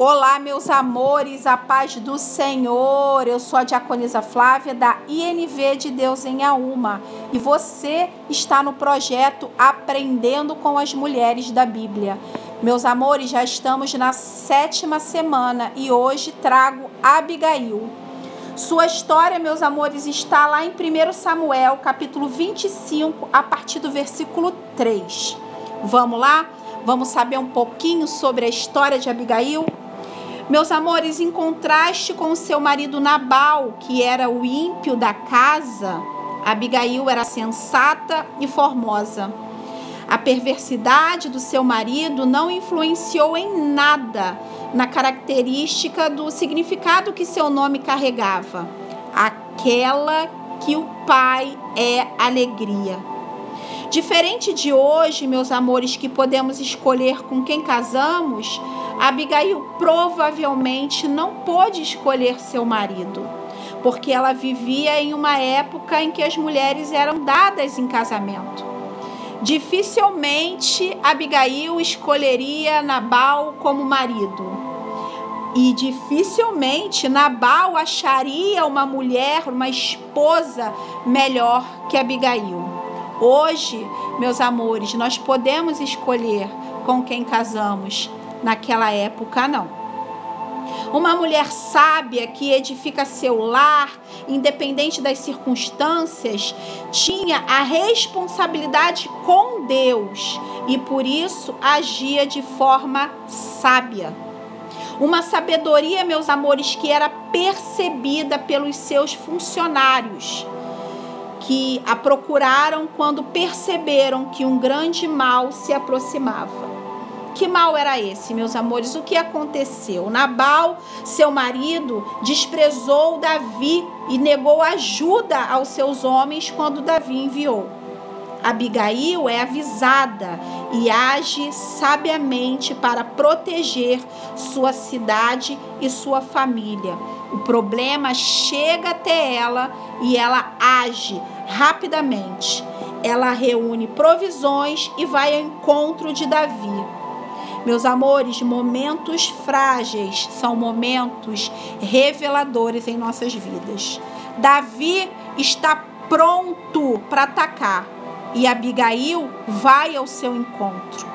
Olá, meus amores, a paz do Senhor. Eu sou a diaconisa Flávia da INV de Deus em Auma e você está no projeto Aprendendo com as Mulheres da Bíblia. Meus amores, já estamos na sétima semana e hoje trago Abigail. Sua história, meus amores, está lá em 1 Samuel, capítulo 25, a partir do versículo 3. Vamos lá? Vamos saber um pouquinho sobre a história de Abigail? Meus amores, em contraste com o seu marido Nabal, que era o ímpio da casa, Abigail era sensata e formosa. A perversidade do seu marido não influenciou em nada na característica do significado que seu nome carregava, aquela que o pai é alegria. Diferente de hoje, meus amores, que podemos escolher com quem casamos, Abigail provavelmente não pôde escolher seu marido, porque ela vivia em uma época em que as mulheres eram dadas em casamento. Dificilmente Abigail escolheria Nabal como marido. E dificilmente Nabal acharia uma mulher, uma esposa melhor que Abigail. Hoje, meus amores, nós podemos escolher com quem casamos. Naquela época, não. Uma mulher sábia que edifica seu lar, independente das circunstâncias, tinha a responsabilidade com Deus e por isso agia de forma sábia. Uma sabedoria, meus amores, que era percebida pelos seus funcionários que a procuraram quando perceberam que um grande mal se aproximava. Que mal era esse, meus amores? O que aconteceu? Nabal, seu marido, desprezou Davi e negou ajuda aos seus homens quando Davi enviou. Abigail é avisada e age sabiamente para proteger sua cidade e sua família. O problema chega até ela e ela age rapidamente. Ela reúne provisões e vai ao encontro de Davi. Meus amores, momentos frágeis são momentos reveladores em nossas vidas. Davi está pronto para atacar e Abigail vai ao seu encontro.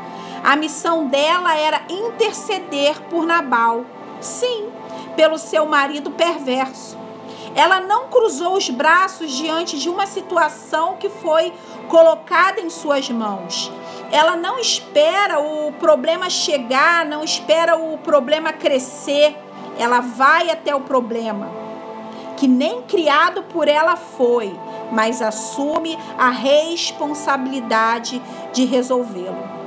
A missão dela era interceder por Nabal. Sim, pelo seu marido perverso. Ela não cruzou os braços diante de uma situação que foi colocada em suas mãos. Ela não espera o problema chegar, não espera o problema crescer. Ela vai até o problema, que nem criado por ela foi, mas assume a responsabilidade de resolvê-lo.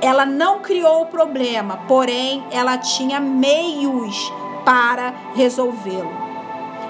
Ela não criou o problema, porém ela tinha meios para resolvê-lo.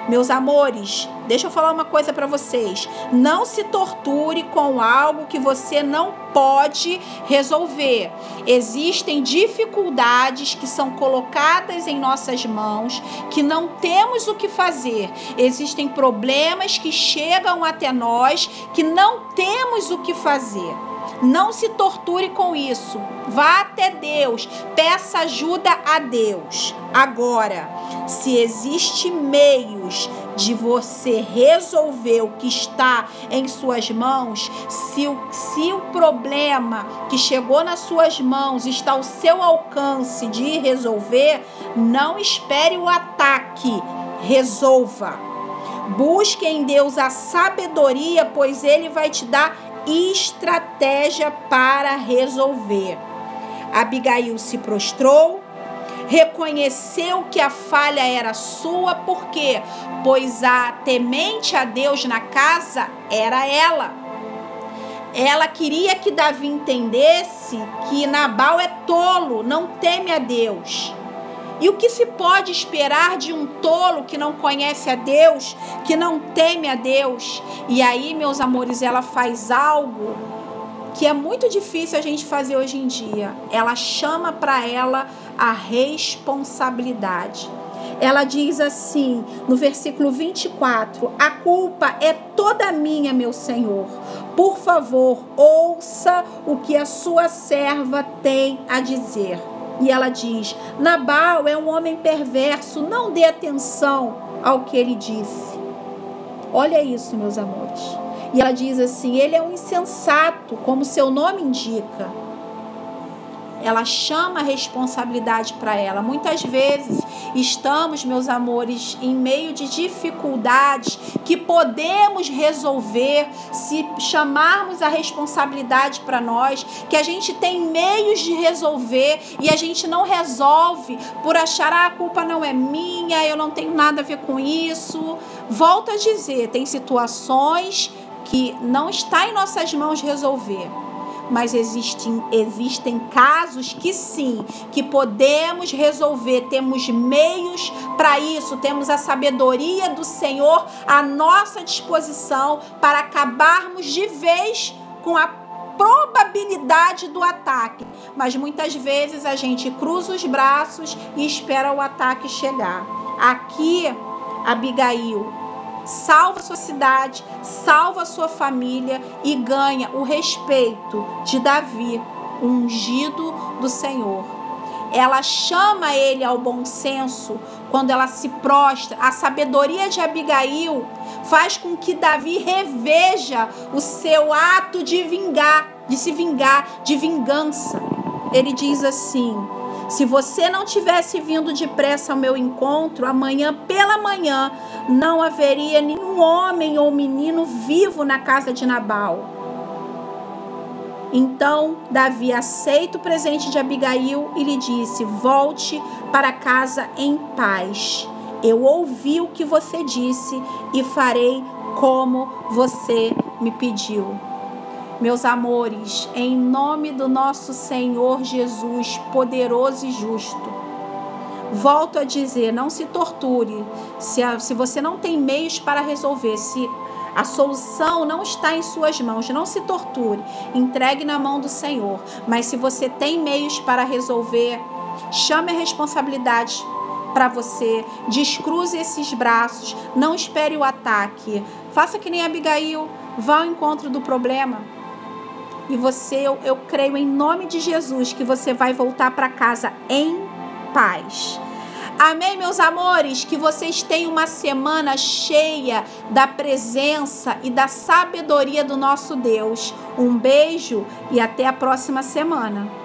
Meus amores, deixa eu falar uma coisa para vocês. Não se torture com algo que você não pode resolver. Existem dificuldades que são colocadas em nossas mãos que não temos o que fazer. Existem problemas que chegam até nós que não temos o que fazer. Não se torture com isso. Vá até Deus, peça ajuda a Deus. Agora, se existe meios de você resolver o que está em suas mãos, se o, se o problema que chegou nas suas mãos está ao seu alcance de resolver, não espere o ataque, resolva. Busque em Deus a sabedoria, pois Ele vai te dar estratégia para resolver. Abigail se prostrou, reconheceu que a falha era sua, por quê? Pois a temente a Deus na casa era ela. Ela queria que Davi entendesse que Nabal é tolo, não teme a Deus. E o que se pode esperar de um tolo que não conhece a Deus, que não teme a Deus? E aí, meus amores, ela faz algo que é muito difícil a gente fazer hoje em dia. Ela chama para ela a responsabilidade. Ela diz assim, no versículo 24: A culpa é toda minha, meu Senhor. Por favor, ouça o que a sua serva tem a dizer. E ela diz: Nabal é um homem perverso, não dê atenção ao que ele disse. Olha isso, meus amores. E ela diz assim: ele é um insensato, como seu nome indica ela chama a responsabilidade para ela. Muitas vezes estamos, meus amores, em meio de dificuldades que podemos resolver se chamarmos a responsabilidade para nós, que a gente tem meios de resolver e a gente não resolve por achar ah, a culpa não é minha, eu não tenho nada a ver com isso. Volto a dizer, tem situações que não está em nossas mãos resolver mas existem, existem casos que sim, que podemos resolver, temos meios para isso, temos a sabedoria do Senhor à nossa disposição para acabarmos de vez com a probabilidade do ataque. Mas muitas vezes a gente cruza os braços e espera o ataque chegar. Aqui, Abigail salva sua cidade, salva sua família e ganha o respeito de Davi, ungido do Senhor. Ela chama ele ao bom senso quando ela se prostra. A sabedoria de Abigail faz com que Davi reveja o seu ato de vingar, de se vingar, de vingança. Ele diz assim: se você não tivesse vindo depressa ao meu encontro, amanhã pela manhã não haveria nenhum homem ou menino vivo na casa de Nabal. Então Davi aceita o presente de Abigail e lhe disse: Volte para casa em paz. Eu ouvi o que você disse e farei como você me pediu. Meus amores, em nome do nosso Senhor Jesus, poderoso e justo, volto a dizer: não se torture. Se, a, se você não tem meios para resolver, se a solução não está em suas mãos, não se torture. Entregue na mão do Senhor. Mas se você tem meios para resolver, chame a responsabilidade para você, descruze esses braços, não espere o ataque. Faça que nem Abigail, vá ao encontro do problema. E você, eu, eu creio em nome de Jesus que você vai voltar para casa em paz. Amém, meus amores? Que vocês tenham uma semana cheia da presença e da sabedoria do nosso Deus. Um beijo e até a próxima semana.